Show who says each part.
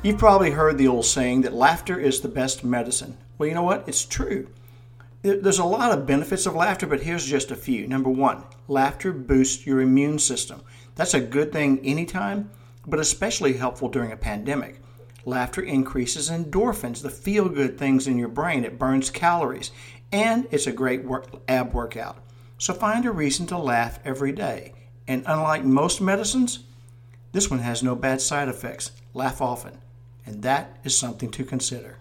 Speaker 1: You've probably heard the old saying that laughter is the best medicine. Well, you know what? It's true. There's a lot of benefits of laughter, but here's just a few. Number one, laughter boosts your immune system. That's a good thing anytime, but especially helpful during a pandemic. Laughter increases endorphins, the feel good things in your brain. It burns calories, and it's a great work, ab workout. So find a reason to laugh every day. And unlike most medicines, this one has no bad side effects. Laugh often and that is something to consider.